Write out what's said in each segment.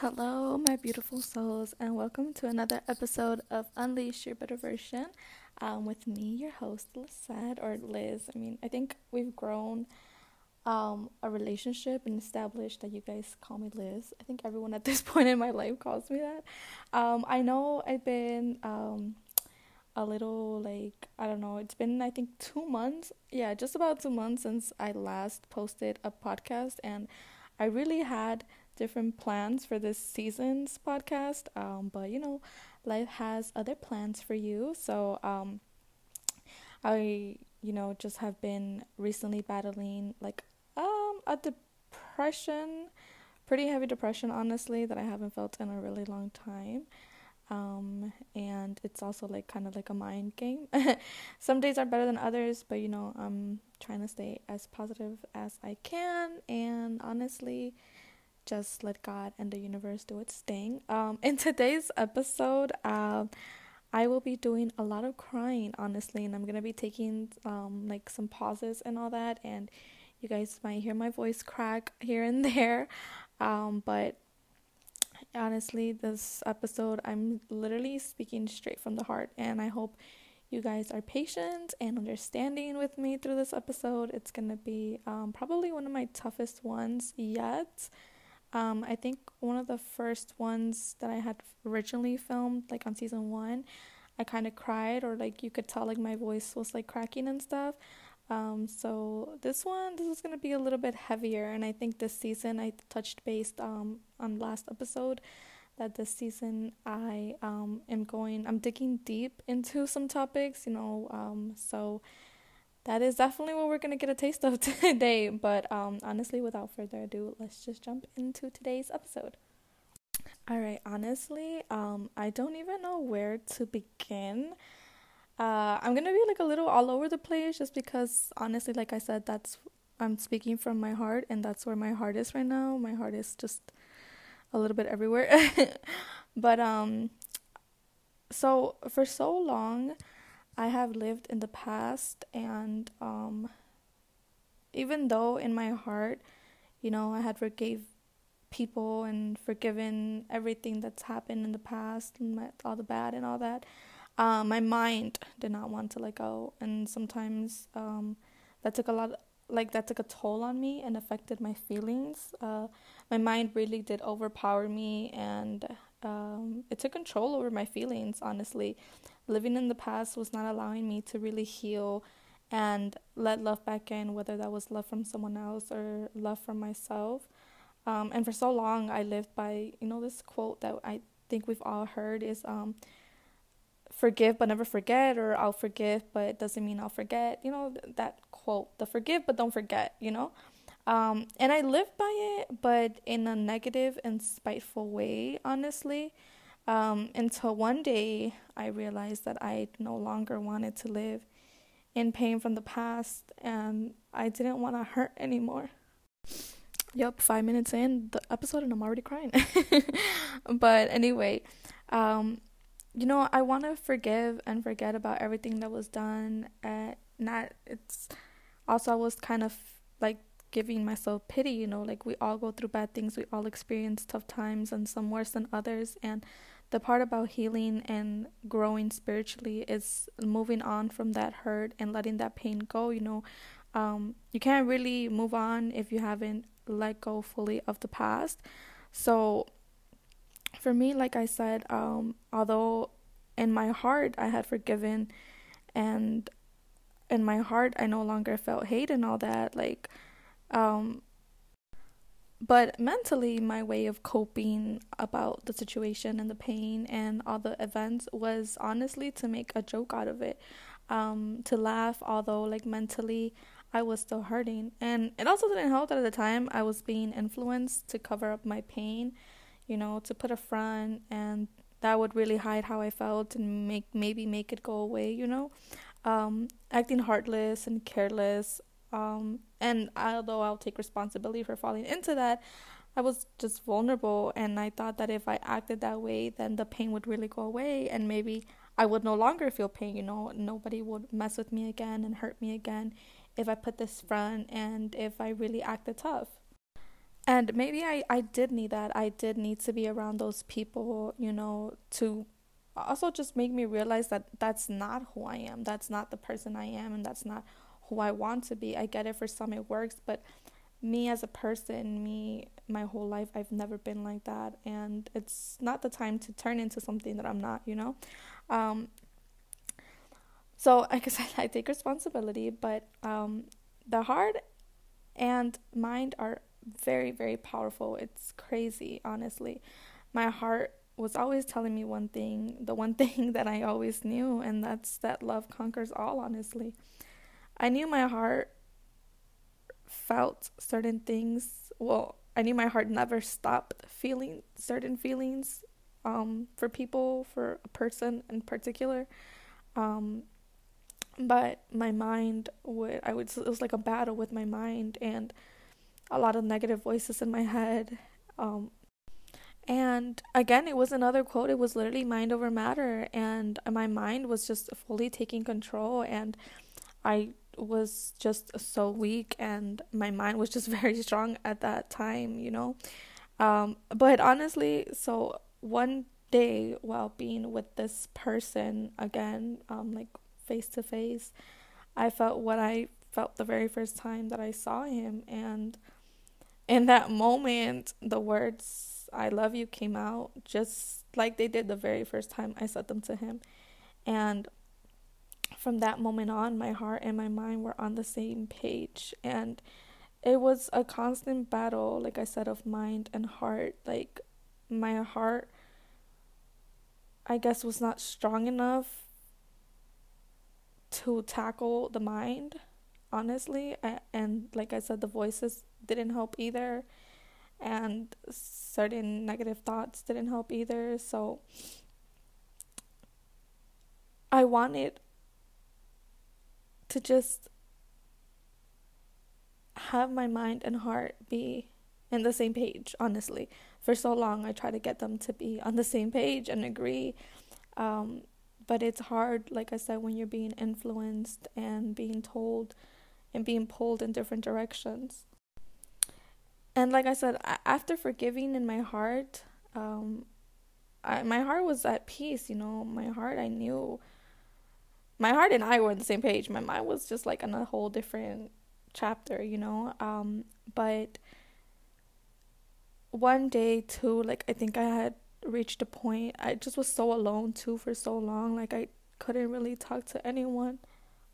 Hello, my beautiful souls, and welcome to another episode of Unleash Your Better Version um, with me, your host, Lisette, or Liz. I mean, I think we've grown um, a relationship and established that you guys call me Liz. I think everyone at this point in my life calls me that. Um, I know I've been um, a little like, I don't know, it's been, I think, two months. Yeah, just about two months since I last posted a podcast, and I really had different plans for this season's podcast. Um, but you know, life has other plans for you. So um, I, you know, just have been recently battling like um a depression, pretty heavy depression, honestly, that I haven't felt in a really long time. Um, and it's also like kind of like a mind game. Some days are better than others, but you know, I'm trying to stay as positive as I can. And honestly, just let God and the universe do its thing. Um, in today's episode, um, I will be doing a lot of crying, honestly, and I'm gonna be taking um like some pauses and all that, and you guys might hear my voice crack here and there, um, but honestly, this episode I'm literally speaking straight from the heart, and I hope you guys are patient and understanding with me through this episode. It's gonna be um, probably one of my toughest ones yet. Um, I think one of the first ones that I had originally filmed, like on season one, I kind of cried, or like you could tell, like my voice was like cracking and stuff. Um, so this one, this is gonna be a little bit heavier, and I think this season I touched base um on last episode that this season I um am going, I'm digging deep into some topics, you know, um, so that is definitely what we're gonna get a taste of today. But um, honestly, without further ado, let's just jump into today's episode. All right, honestly, um, I don't even know where to begin. Uh, I'm gonna be like a little all over the place just because honestly, like I said, that's I'm speaking from my heart, and that's where my heart is right now. My heart is just a little bit everywhere. but um, so for so long I have lived in the past and um even though in my heart, you know, I had forgave people and forgiven everything that's happened in the past and all the bad and all that, uh, my mind did not want to let go. And sometimes um, that took a lot, like, that took a toll on me and affected my feelings. Uh, my mind really did overpower me and um, it took control over my feelings, honestly living in the past was not allowing me to really heal and let love back in, whether that was love from someone else or love from myself. Um, and for so long, I lived by, you know, this quote that I think we've all heard is um, forgive but never forget, or I'll forgive but it doesn't mean I'll forget. You know, that quote, the forgive but don't forget, you know? Um, and I lived by it, but in a negative and spiteful way, honestly. Um, until one day I realized that I no longer wanted to live in pain from the past and I didn't want to hurt anymore. Yup, five minutes in the episode and I'm already crying. but anyway, um, you know, I want to forgive and forget about everything that was done. And not, it's also, I was kind of like giving myself pity, you know, like we all go through bad things, we all experience tough times and some worse than others. And the part about healing and growing spiritually is moving on from that hurt and letting that pain go you know. Um, you can't really move on if you haven't let go fully of the past. So for me like i said um, although in my heart i had forgiven and in my heart i no longer felt hate and all that like um, but mentally, my way of coping about the situation and the pain and all the events was honestly to make a joke out of it, um, to laugh, although, like, mentally, I was still hurting. And it also didn't help that at the time I was being influenced to cover up my pain, you know, to put a front, and that would really hide how I felt and make maybe make it go away, you know. Um, acting heartless and careless um, and although I'll take responsibility for falling into that, I was just vulnerable, and I thought that if I acted that way, then the pain would really go away, and maybe I would no longer feel pain. You know, nobody would mess with me again and hurt me again if I put this front and if I really acted tough. and maybe I, I did need that. I did need to be around those people, you know, to also just make me realize that that's not who I am. That's not the person I am, and that's not who I want to be. I get it for some, it works, but me as a person, me, my whole life, I've never been like that. And it's not the time to turn into something that I'm not, you know? Um, so, I said, I take responsibility, but um, the heart and mind are very, very powerful. It's crazy, honestly. My heart was always telling me one thing, the one thing that I always knew, and that's that love conquers all, honestly. I knew my heart felt certain things. Well, I knew my heart never stopped feeling certain feelings um, for people, for a person in particular. Um, but my mind would, I would, it was like a battle with my mind and a lot of negative voices in my head. Um, and again, it was another quote. It was literally mind over matter. And my mind was just fully taking control. And I was just so weak and my mind was just very strong at that time, you know. Um, but honestly, so one day while being with this person again, um, like face to face, I felt what I felt the very first time that I saw him. And in that moment, the words I love you came out just like they did the very first time I said them to him. And from that moment on, my heart and my mind were on the same page. And it was a constant battle, like I said, of mind and heart. Like, my heart, I guess, was not strong enough to tackle the mind, honestly. And, like I said, the voices didn't help either. And certain negative thoughts didn't help either. So, I wanted to just have my mind and heart be in the same page, honestly. For so long, I try to get them to be on the same page and agree. Um, but it's hard, like I said, when you're being influenced and being told and being pulled in different directions. And like I said, after forgiving in my heart, um, I, my heart was at peace, you know. My heart, I knew my heart and I were on the same page. My mind was just like on a whole different chapter, you know. Um, but one day too, like I think I had reached a point. I just was so alone too for so long. Like I couldn't really talk to anyone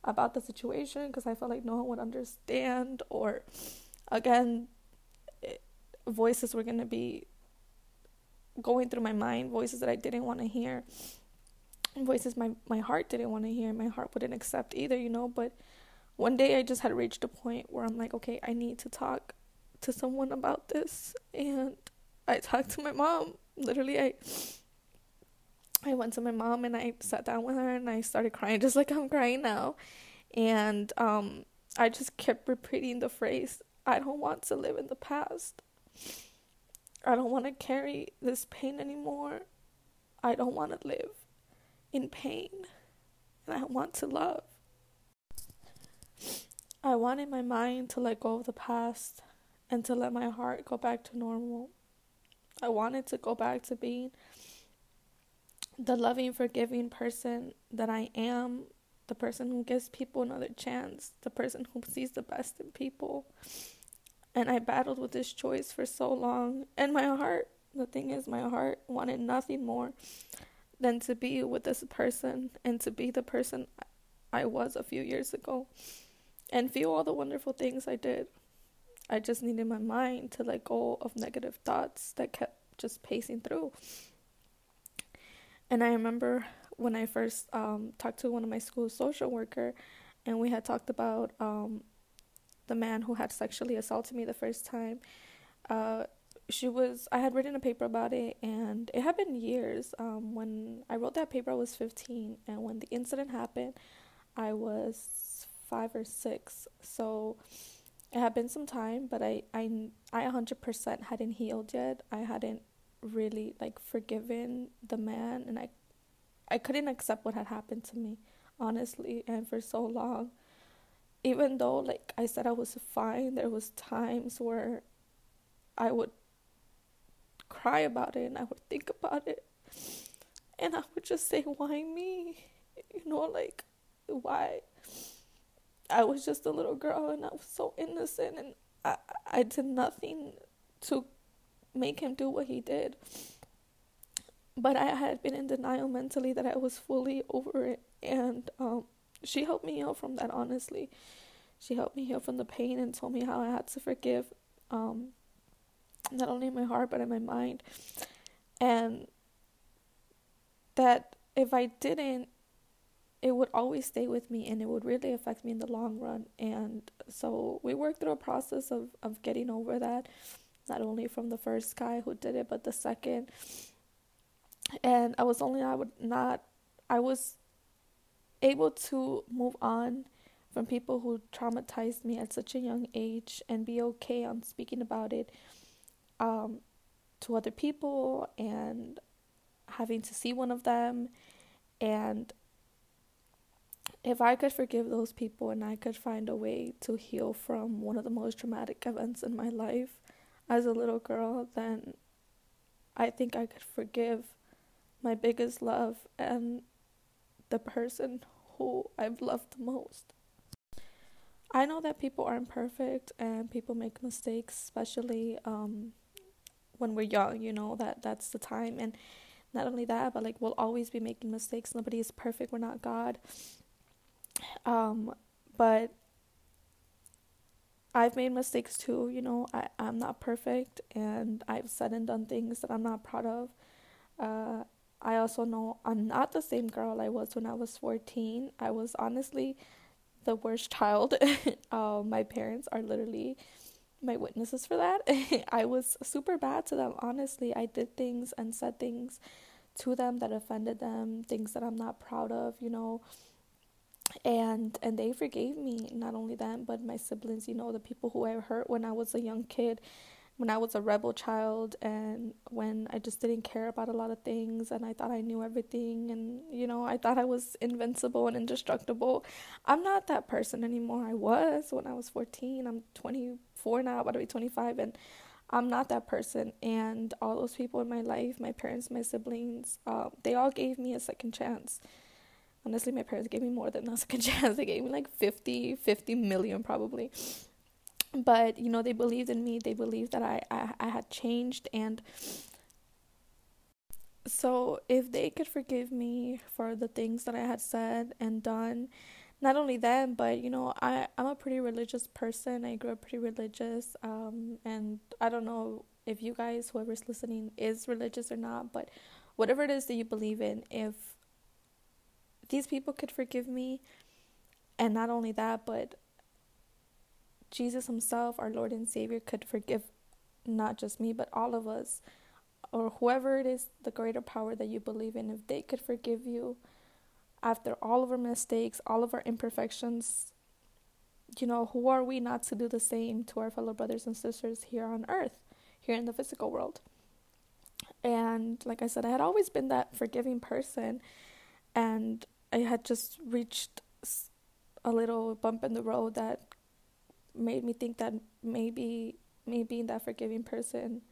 about the situation because I felt like no one would understand. Or again, it, voices were gonna be going through my mind, voices that I didn't want to hear voices my my heart didn't want to hear my heart wouldn't accept either you know but one day i just had reached a point where i'm like okay i need to talk to someone about this. And i talked to my mom. Literally i i went to my mom and i sat down with her and i started crying just like i'm crying now. And um i just kept repeating the phrase i don't want to live in the past. I don't want to carry this pain anymore. I don't want to live in pain and I want to love. I wanted my mind to let go of the past and to let my heart go back to normal. I wanted to go back to being the loving, forgiving person that I am, the person who gives people another chance, the person who sees the best in people. And I battled with this choice for so long. And my heart, the thing is, my heart wanted nothing more than to be with this person and to be the person I was a few years ago and feel all the wonderful things I did. I just needed my mind to let go of negative thoughts that kept just pacing through. And I remember when I first um, talked to one of my school social worker, and we had talked about um, the man who had sexually assaulted me the first time. Uh, she was I had written a paper about it and it had been years. Um, when I wrote that paper I was 15 and when the incident happened I was 5 or 6. So it had been some time, but I I I 100% hadn't healed yet. I hadn't really like forgiven the man and I I couldn't accept what had happened to me, honestly, and for so long. Even though like I said I was fine, there was times where I would cry about it and I would think about it. And I would just say, why me? You know, like, why? I was just a little girl and I was so innocent and I, I did nothing to make him do what he did. But I had been in denial mentally that I was fully over it. And um, she helped me heal from that, honestly. She helped me heal from the pain and told me how I had to forgive, um, not only in my heart, but in my mind. And that if I didn't, it would always stay with me and it would really affect me in the long run. And so we worked through a process of, of getting over that, not only from the first guy who did it, but the second. And I was only, I would not, I was able to move on from people who traumatized me at such a young age and be okay on speaking about it um, to other people and having to see one of them and if I could forgive those people and I could find a way to heal from one of the most traumatic events in my life as a little girl, then I think I could forgive my biggest love and the person who I've loved the most. I know that people aren't perfect and people make mistakes, especially um, when we're young, you know, that that's the time. And not only that, but like we'll always be making mistakes. Nobody is perfect. We're not God. Um, but I've made mistakes too, you know, I, I'm not perfect and I've said and done things that I'm not proud of. Uh, I also know I'm not the same girl I was when I was 14. I was honestly the worst child. uh, my parents are literally my witnesses for that. I was super bad to them, honestly. I did things and said things to them that offended them, things that I'm not proud of, you know and and they forgave me not only them but my siblings you know the people who i hurt when i was a young kid when i was a rebel child and when i just didn't care about a lot of things and i thought i knew everything and you know i thought i was invincible and indestructible i'm not that person anymore i was when i was 14 i'm 24 now about to be 25 and i'm not that person. And all those people in my life my parents my siblings um, they all gave me a second chance. Honestly my parents gave me more than a second chance. They gave me like 50 50 million probably. But you know they believed in me. They believed that I, I i had changed. And so if they could forgive me for the things that i had said and done not only them but you know i i'm a pretty religious person i grew up pretty religious um and i don't know if you guys whoever's listening is religious or not but whatever it is that you believe in if these people could forgive me. And not only that, but Jesus Himself, our Lord and Savior, could forgive not just me, but all of us, or whoever it is, the greater power that you believe in, if they could forgive you after all of our mistakes, all of our imperfections, you know, who are we not to do the same to our fellow brothers and sisters here on earth, here in the physical world? And like I said, I had always been that forgiving person. And I had just reached a little bump in the road that made me think that maybe me being that forgiving person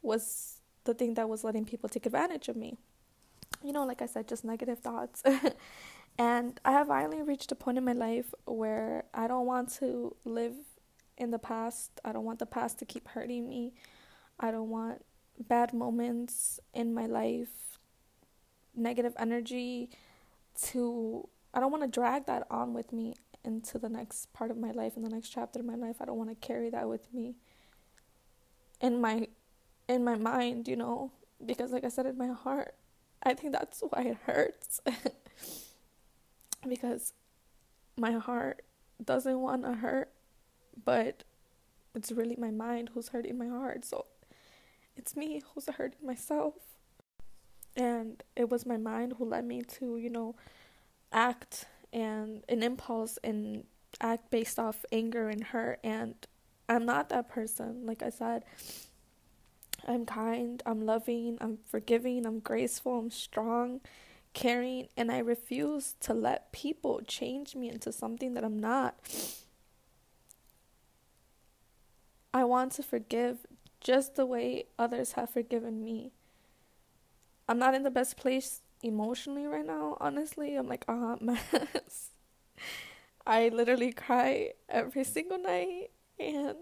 was the thing that was letting people take advantage of me. You know, like I said, just negative thoughts. and I have finally reached a point in my life where I don't want to live in the past. I don't want the past to keep hurting me. I don't want bad moments in my life, negative energy to I don't want to drag that on with me into the next part of my life in the next chapter of my life. I don't want to carry that with me in my in my mind, you know, because like I said in my heart, I think that's why it hurts. because my heart doesn't want to hurt, but it's really my mind who's hurting my heart. So it's me who's hurting myself and it was my mind who led me to you know act and an impulse and act based off anger and hurt and i'm not that person like i said i'm kind i'm loving i'm forgiving i'm graceful i'm strong caring and i refuse to let people change me into something that i'm not i want to forgive just the way others have forgiven me. I'm not in the best place emotionally right now, honestly. I'm like a hot mess. I literally cry every single night and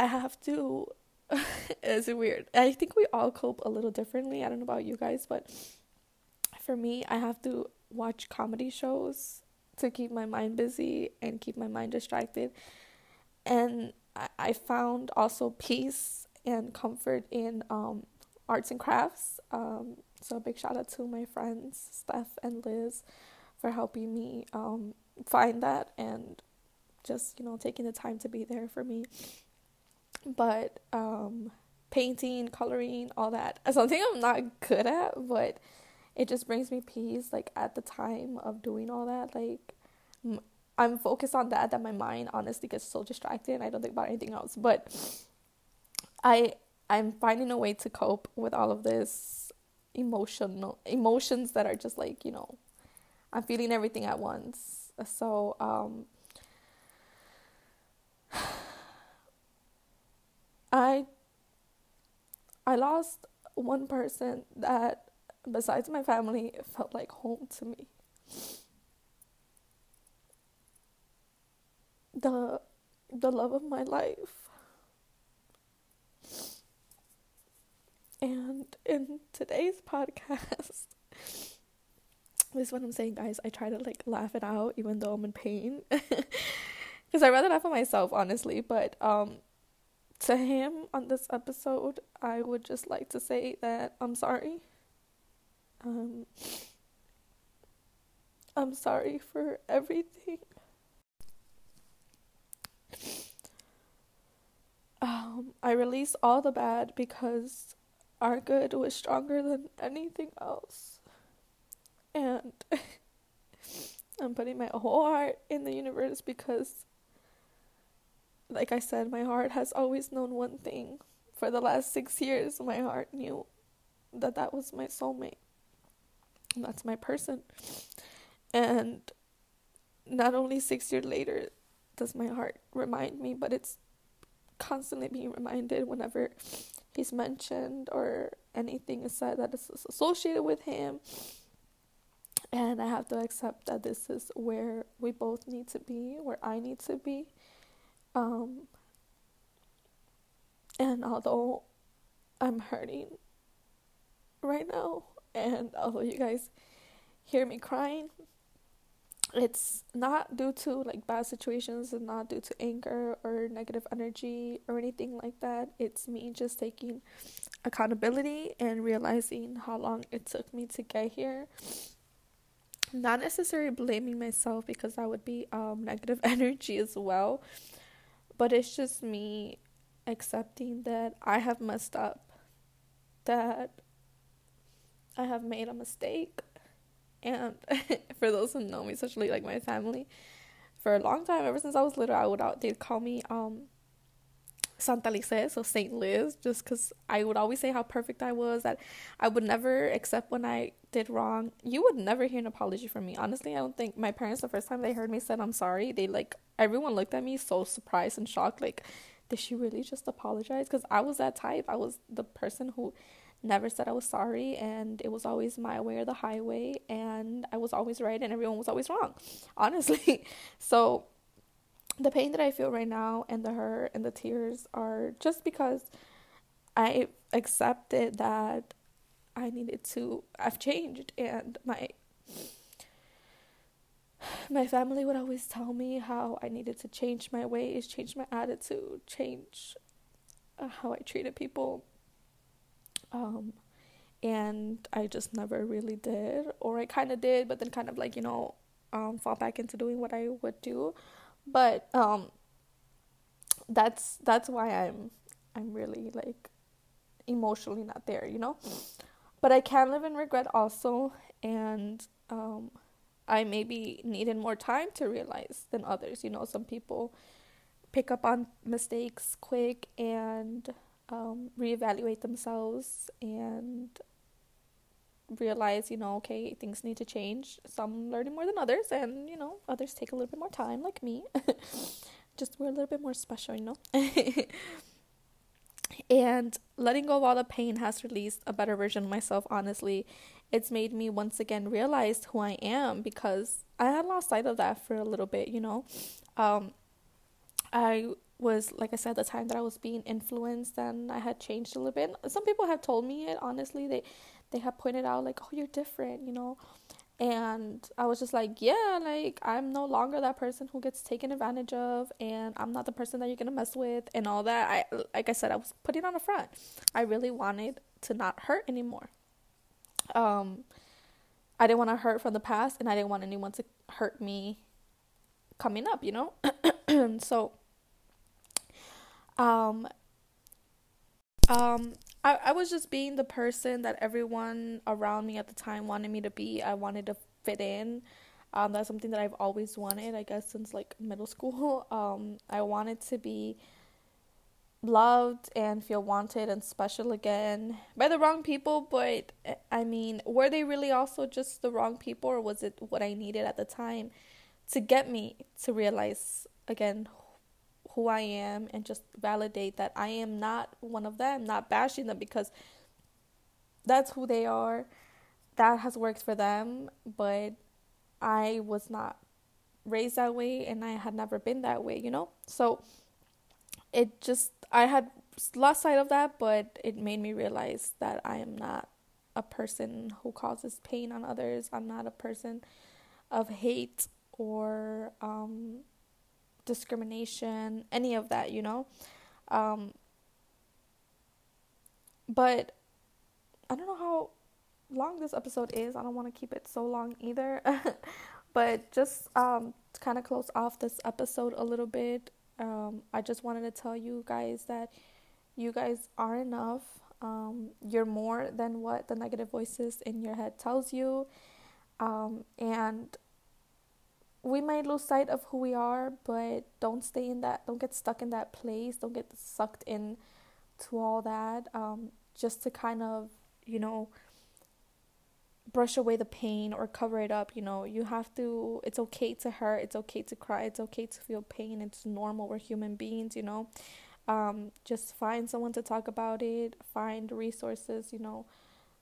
I have to it's weird. I think we all cope a little differently. I don't know about you guys, but for me, I have to watch comedy shows to keep my mind busy and keep my mind distracted. And I, I found also peace and comfort in um, arts and crafts. Um, so a big shout out to my friends Steph and Liz for helping me um, find that and just you know taking the time to be there for me. But um, painting, coloring, all that something I'm not good at, but it just brings me peace. Like at the time of doing all that, like I'm focused on that that my mind honestly gets so distracted and I don't think about anything else. But I I'm finding a way to cope with all of this emotional emotions that are just like, you know, I'm feeling everything at once. So um I I lost one person that besides my family felt like home to me. The the love of my life. And in today's podcast, this is what I'm saying, guys. I try to like laugh it out even though I'm in pain. Because I rather laugh at myself, honestly. But um, to him on this episode, I would just like to say that I'm sorry. Um, I'm sorry for everything. Um, I released all the bad because our good was stronger than anything else. And I'm putting my whole heart in the universe because, like I said, my heart has always known one thing. For the last six years, my heart knew that that was my soulmate. And that's my person. And not only six years later does my heart remind me, but it's constantly being reminded whenever he's mentioned or anything is said that is associated with him. And I have to accept that this is where we both need to be, where I need to be. Um, and although I'm hurting right now, and although you guys hear me crying, it's not due to like bad situations and not due to anger or negative energy or anything like that. It's me just taking accountability and realizing how long it took me to get here. Not necessarily blaming myself because that would be um, negative energy as well, but it's just me accepting that I have messed up, that I have made a mistake and for those who know me, especially like my family, for a long time, ever since I was little, I would they'd call me um Santa Lice, so Saint Liz, just because I would always say how perfect I was, that I would never accept when I did wrong. You would never hear an apology from me. Honestly, I don't think my parents, the first time they heard me said I'm sorry, they like, everyone looked at me so surprised and shocked, like, did she really just apologize? Because I was that type. I was the person who never said I was sorry, and it was always my way or the highway, and I was always right, and everyone was always wrong, honestly. so, the pain that I feel right now, and the hurt and the tears are just because I accepted that I needed to, I've changed, and my my family would always tell me how I needed to change my ways, change my attitude, change uh, how I treated people um, and I just never really did, or I kind of did, but then kind of like you know, um, fall back into doing what I would do, but um, that's that's why I'm I'm really like emotionally not there, you know. But I can live in regret also, and um, I maybe needed more time to realize than others. You know, some people pick up on mistakes quick and um, reevaluate themselves and realize, you know, okay, things need to change. Some learning more than others, and you know, others take a little bit more time, like me. just we're a little bit more special, you know? and letting go of all the pain has released a better version of myself, honestly. It's made me once again realize who I am because I had lost sight of that for a little bit, you know? Um, I was like I said the time that I was being influenced and I had changed a little bit. Some people have told me it honestly. They they have pointed out like, "Oh, you're different," you know. And I was just like, "Yeah, like I'm no longer that person who gets taken advantage of and I'm not the person that you're to mess with and all that." I like I said I was putting on a front. I really wanted to not hurt anymore. Um I didn't want to hurt from the past and I didn't want anyone to hurt me coming up, you know? so um um I, I was just being the person that everyone around me at the time wanted me to be. I wanted to fit in. Um, that's something that I've always wanted, I guess, since like middle school. Um, I wanted to be loved and feel wanted and special again by the wrong people, but I mean, were they really also just the wrong people, or was it what I needed at the time to get me to realize again who I am and just validate that I am not one of them, not bashing them because that's who they are. That has worked for them, but I was not raised that way and I had never been that way, you know? So it just, I had lost sight of that, but it made me realize that I am not a person who causes pain on others. I'm not a person of hate or um, discrimination, any of that, you know. Um, but I don't know how long this episode is. I don't want to keep it so long either. but just um, to kind of close off this episode a little bit, um, I just wanted to tell you guys that you guys are enough. Um, you're more than what the negative voices in your head tells you. Um, and we might lose sight of who we are, but don't stay in that. Don't get stuck in that place. Don't get sucked in to all that. Um, just to kind of, you know, brush away the pain or cover it up. You know, you have to. It's okay to hurt. It's okay to cry. It's okay to feel pain. It's normal. We're human beings. You know, um, just find someone to talk about it. Find resources. You know,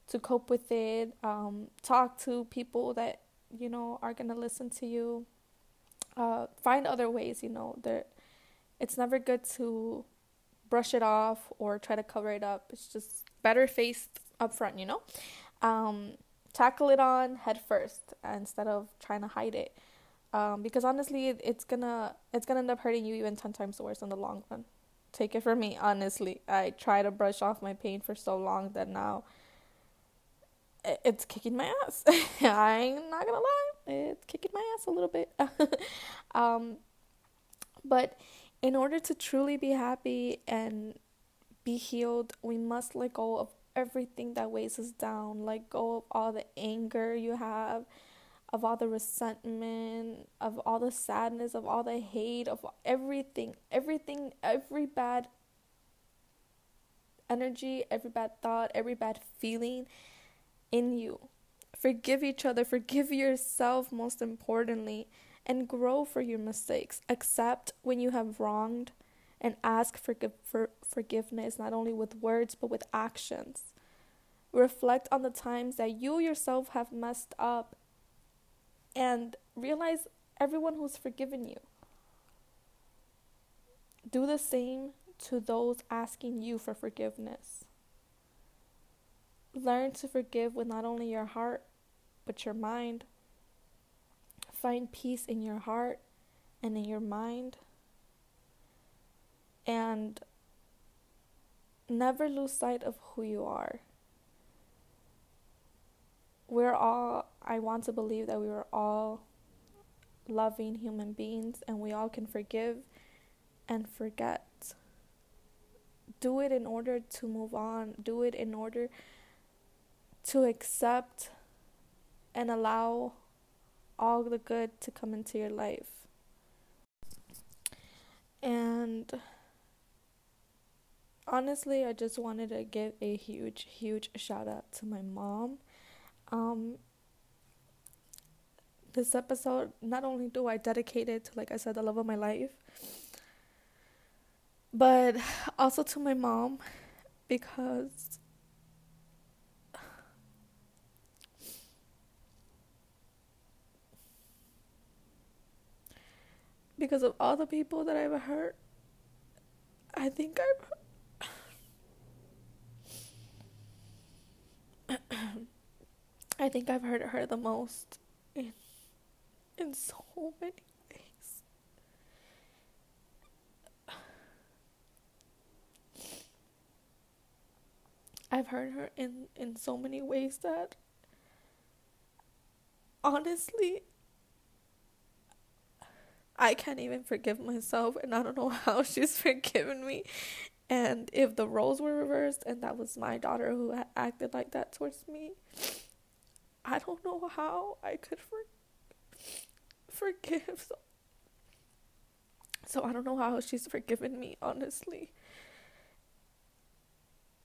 to cope with it. Um, talk to people that you know are gonna listen to you uh, find other ways you know there it's never good to brush it off or try to cover it up. It's just better faced up front you know? Um, tackle it on head first instead of trying to hide it. Um, because honestly it's gonna it's gonna end up hurting you even 10 times worse in the long run. Take it from me honestly. I try to brush off my pain for so long that now it's kicking my ass. I'm not gonna lie, it's kicking my ass a little bit. um, but in order to truly be happy and be healed, we must let go of everything that weighs us down. Let go of all the anger you have, of all the resentment, of all the sadness, of all the hate, of everything, everything, every bad energy, every bad thought, every bad feeling in you. Forgive each other, forgive yourself, most importantly, and grow for your mistakes. Accept when you have wronged and ask for, for forgiveness, not only with words but with actions. Reflect on the times that you yourself have messed up and realize everyone who's forgiven you. Do the same to those asking you for forgiveness. Learn to forgive with not only your heart, but your mind. Find peace in your heart and in your mind. And never lose sight of who you are. We're all, I want to believe that we are all loving human beings and we all can forgive and forget. Do it in order to move on, do it in order to accept and allow all the good to come into your life. And honestly, I just wanted to give a huge, huge shout out to my mom. Um, this episode, not only do I dedicate it to, like I said, the love of my life, but also to my mom because because of all the people that I've hurt. I think I've I think I've hurt her the most in in so many ways. I've hurt her in in so many ways that honestly I can't even forgive myself, and I don't know how she's forgiven me. And if the roles were reversed and that was my daughter who had acted like that towards me, I don't know how I could for- forgive. So-, so I don't know how she's forgiven me, honestly.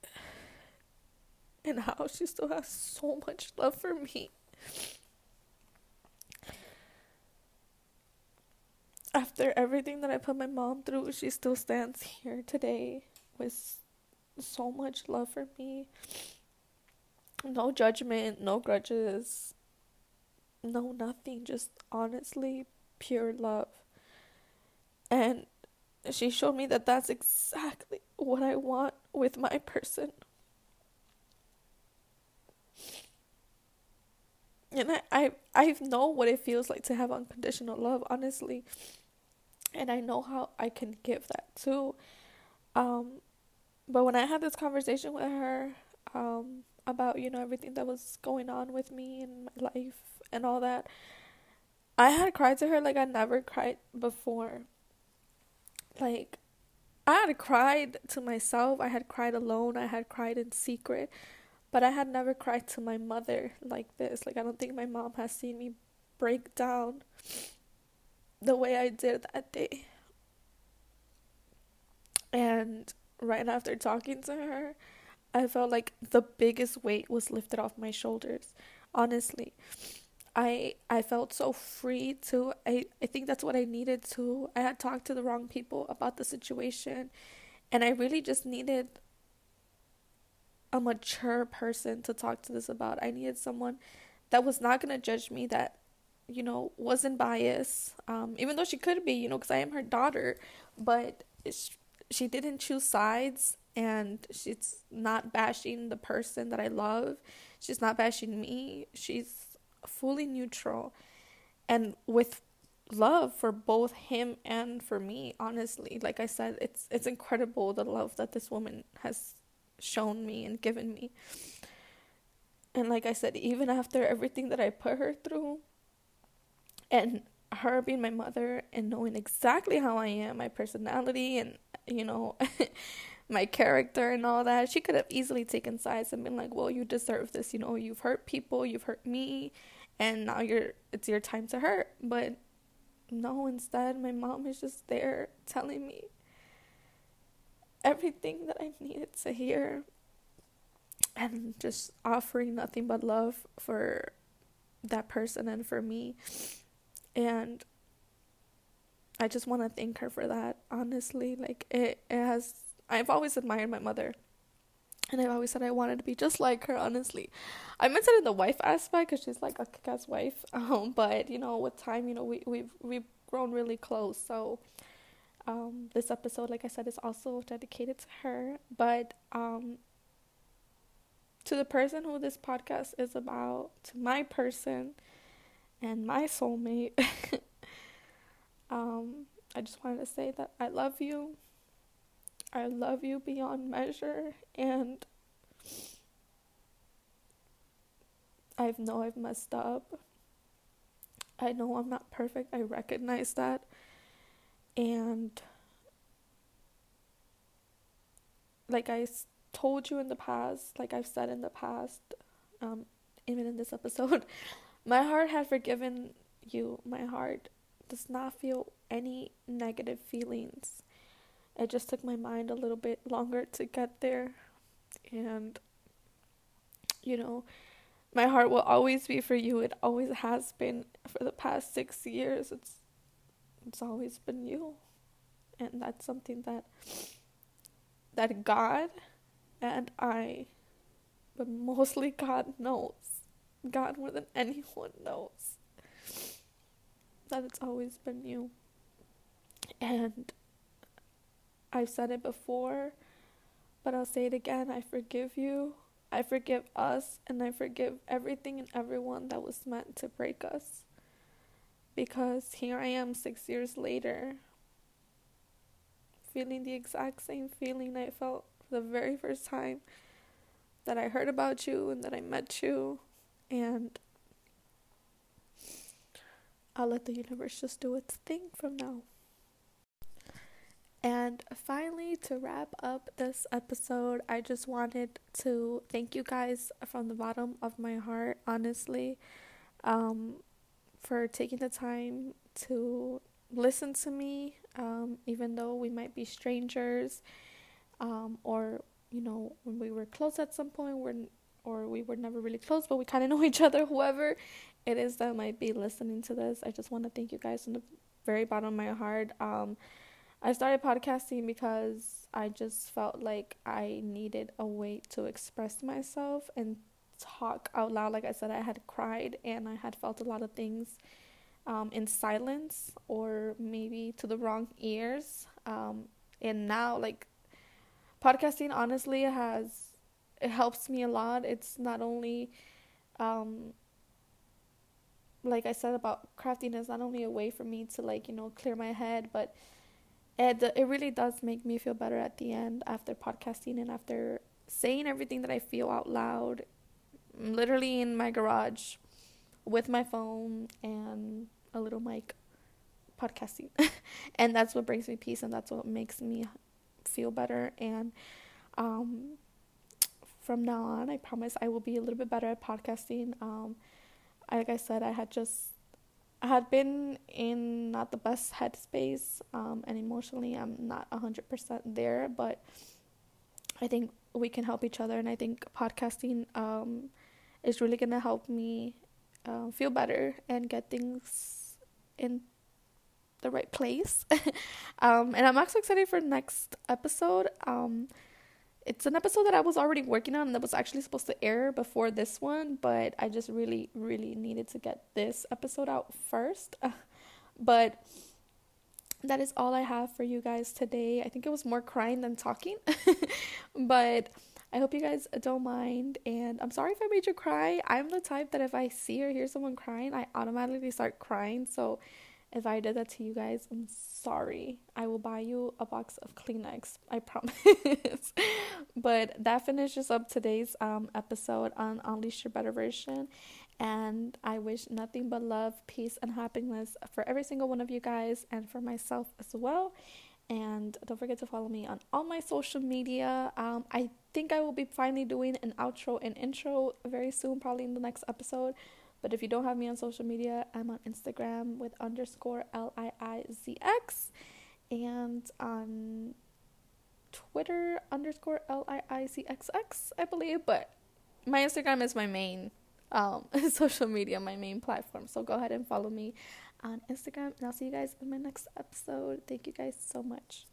And how she still has so much love for me. after everything that I put my mom through, she still stands here today with so much love for me. No judgment, no grudges, no nothing, just honestly pure love. And she showed me that that's exactly what I want with my person. And I, I, I know what it feels like to have unconditional love, honestly and I know how I can give that too. Um, but when I had this conversation with her um, about you know everything that was going on with me and my life and all that, I had cried to her like I never cried before. Like I had cried to myself, I had cried alone, I had cried in secret, but I had never cried to my mother like this. Like I don't think my mom has seen me break down the way I did that day. And right after talking to her, I felt like the biggest weight was lifted off my shoulders. Honestly. I I felt so free to I, I think that's what I needed to. I had talked to the wrong people about the situation and I really just needed a mature person to talk to this about. I needed someone that was not going to judge me that you know, wasn't biased, um, even though she could be, you know, because I am her daughter, but she didn't choose sides and she's not bashing the person that I love. She's not bashing me. She's fully neutral and with love for both him and for me, honestly. Like I said, it's it's incredible the love that this woman has shown me and given me. And like I said, even after everything that I put her through, and her being my mother and knowing exactly how I am, my personality and you know my character and all that, she could have easily taken sides and been like, "Well, you deserve this. You know, you've hurt people, you've hurt me, and now you're it's your time to hurt." But no, instead, my mom is just there telling me everything that I needed to hear and just offering nothing but love for that person and for me. And I just want to thank her for that, honestly. Like, it, it has, I've always admired my mother. And I've always said I wanted to be just like her, honestly. I meant it in the wife aspect because she's like a kick-ass wife. Um, but, you know, with time, you know, we, we've, we've grown really close. So, um, this episode, like I said, is also dedicated to her. But, um, to the person who this podcast is about, to my person, and my soulmate. um, I just wanted to say that I love you. I love you beyond measure, and I know I've messed up. I know I'm not perfect. I recognize that. And like I told you in the past, like I've said in the past, um, even in this episode, My heart has forgiven you. My heart does not feel any negative feelings. It just took my mind a little bit longer to get there. And, you know, my heart will always be for you. It always has been for the past six years. It's it's always been you. and that's something that that God and I but mostly God knows. God more than anyone knows that it's always been you. And I've said it before, but I'll say it again. I forgive you. I forgive us, and I forgive everything and everyone that was meant to break us. Because here I am six years later, feeling the exact same feeling I felt the very first time that I heard about you and that I met you. And I'll let the universe just do its thing from now. And finally, to wrap up this episode, I just wanted to thank you guys from the bottom of my heart, honestly, um, for taking the time to listen to me, um, even though we might be strangers, um, or you know, when we were close at some point, we're, or we were never really close, but we kind of know each other. Whoever it is that might be listening to this, I just want to thank you guys from the very bottom of my heart. Um, I started podcasting because I just felt like I needed a way to express myself and talk out loud. Like I said, I had cried and I had felt a lot of things um, in silence or maybe to the wrong ears. Um, and now, like, podcasting honestly has, it helps me a lot. It's not only, um, like I said about crafting, is not only a way for me to, like, you know, clear my head, but it it really does make me feel better at the end after podcasting and after saying everything that I feel out loud, literally in my garage with my phone and a little mic podcasting. and that's what brings me peace and that's what makes me feel better and um from now on I promise I will be a little bit better at podcasting. Um like I said I had just I had been in not the best headspace, um, and emotionally, I'm not 100% there, but I think we can help each other, and I think podcasting um, is really to help me uh, feel better and get things in the right place. um, and I'm actually excited for next episode. Um, it's an episode that I was already working on that was actually supposed to air before this one, but I just really, really needed to get this episode out first. but that is all I have for you guys today. I think it was more crying than talking, but I hope you guys don't mind. And I'm sorry if I made you cry. I'm the type that if I see or hear someone crying, I automatically start crying. So if I did that to you guys, I'm sorry. I will buy you a box of Kleenex. I promise. but that finishes up today's um, episode on Unleash Your Better Version. And I wish nothing but love, peace, and happiness for every single one of you guys and for myself as well. And don't forget to follow me on all my social media. Um, I think I will be finally doing an outro and intro very soon, probably in the next episode. But if you don't have me on social media, I'm on Instagram with underscore L I I Z X and on Twitter underscore L I I Z X X, I believe. But my Instagram is my main um, social media, my main platform. So go ahead and follow me on Instagram, and I'll see you guys in my next episode. Thank you guys so much.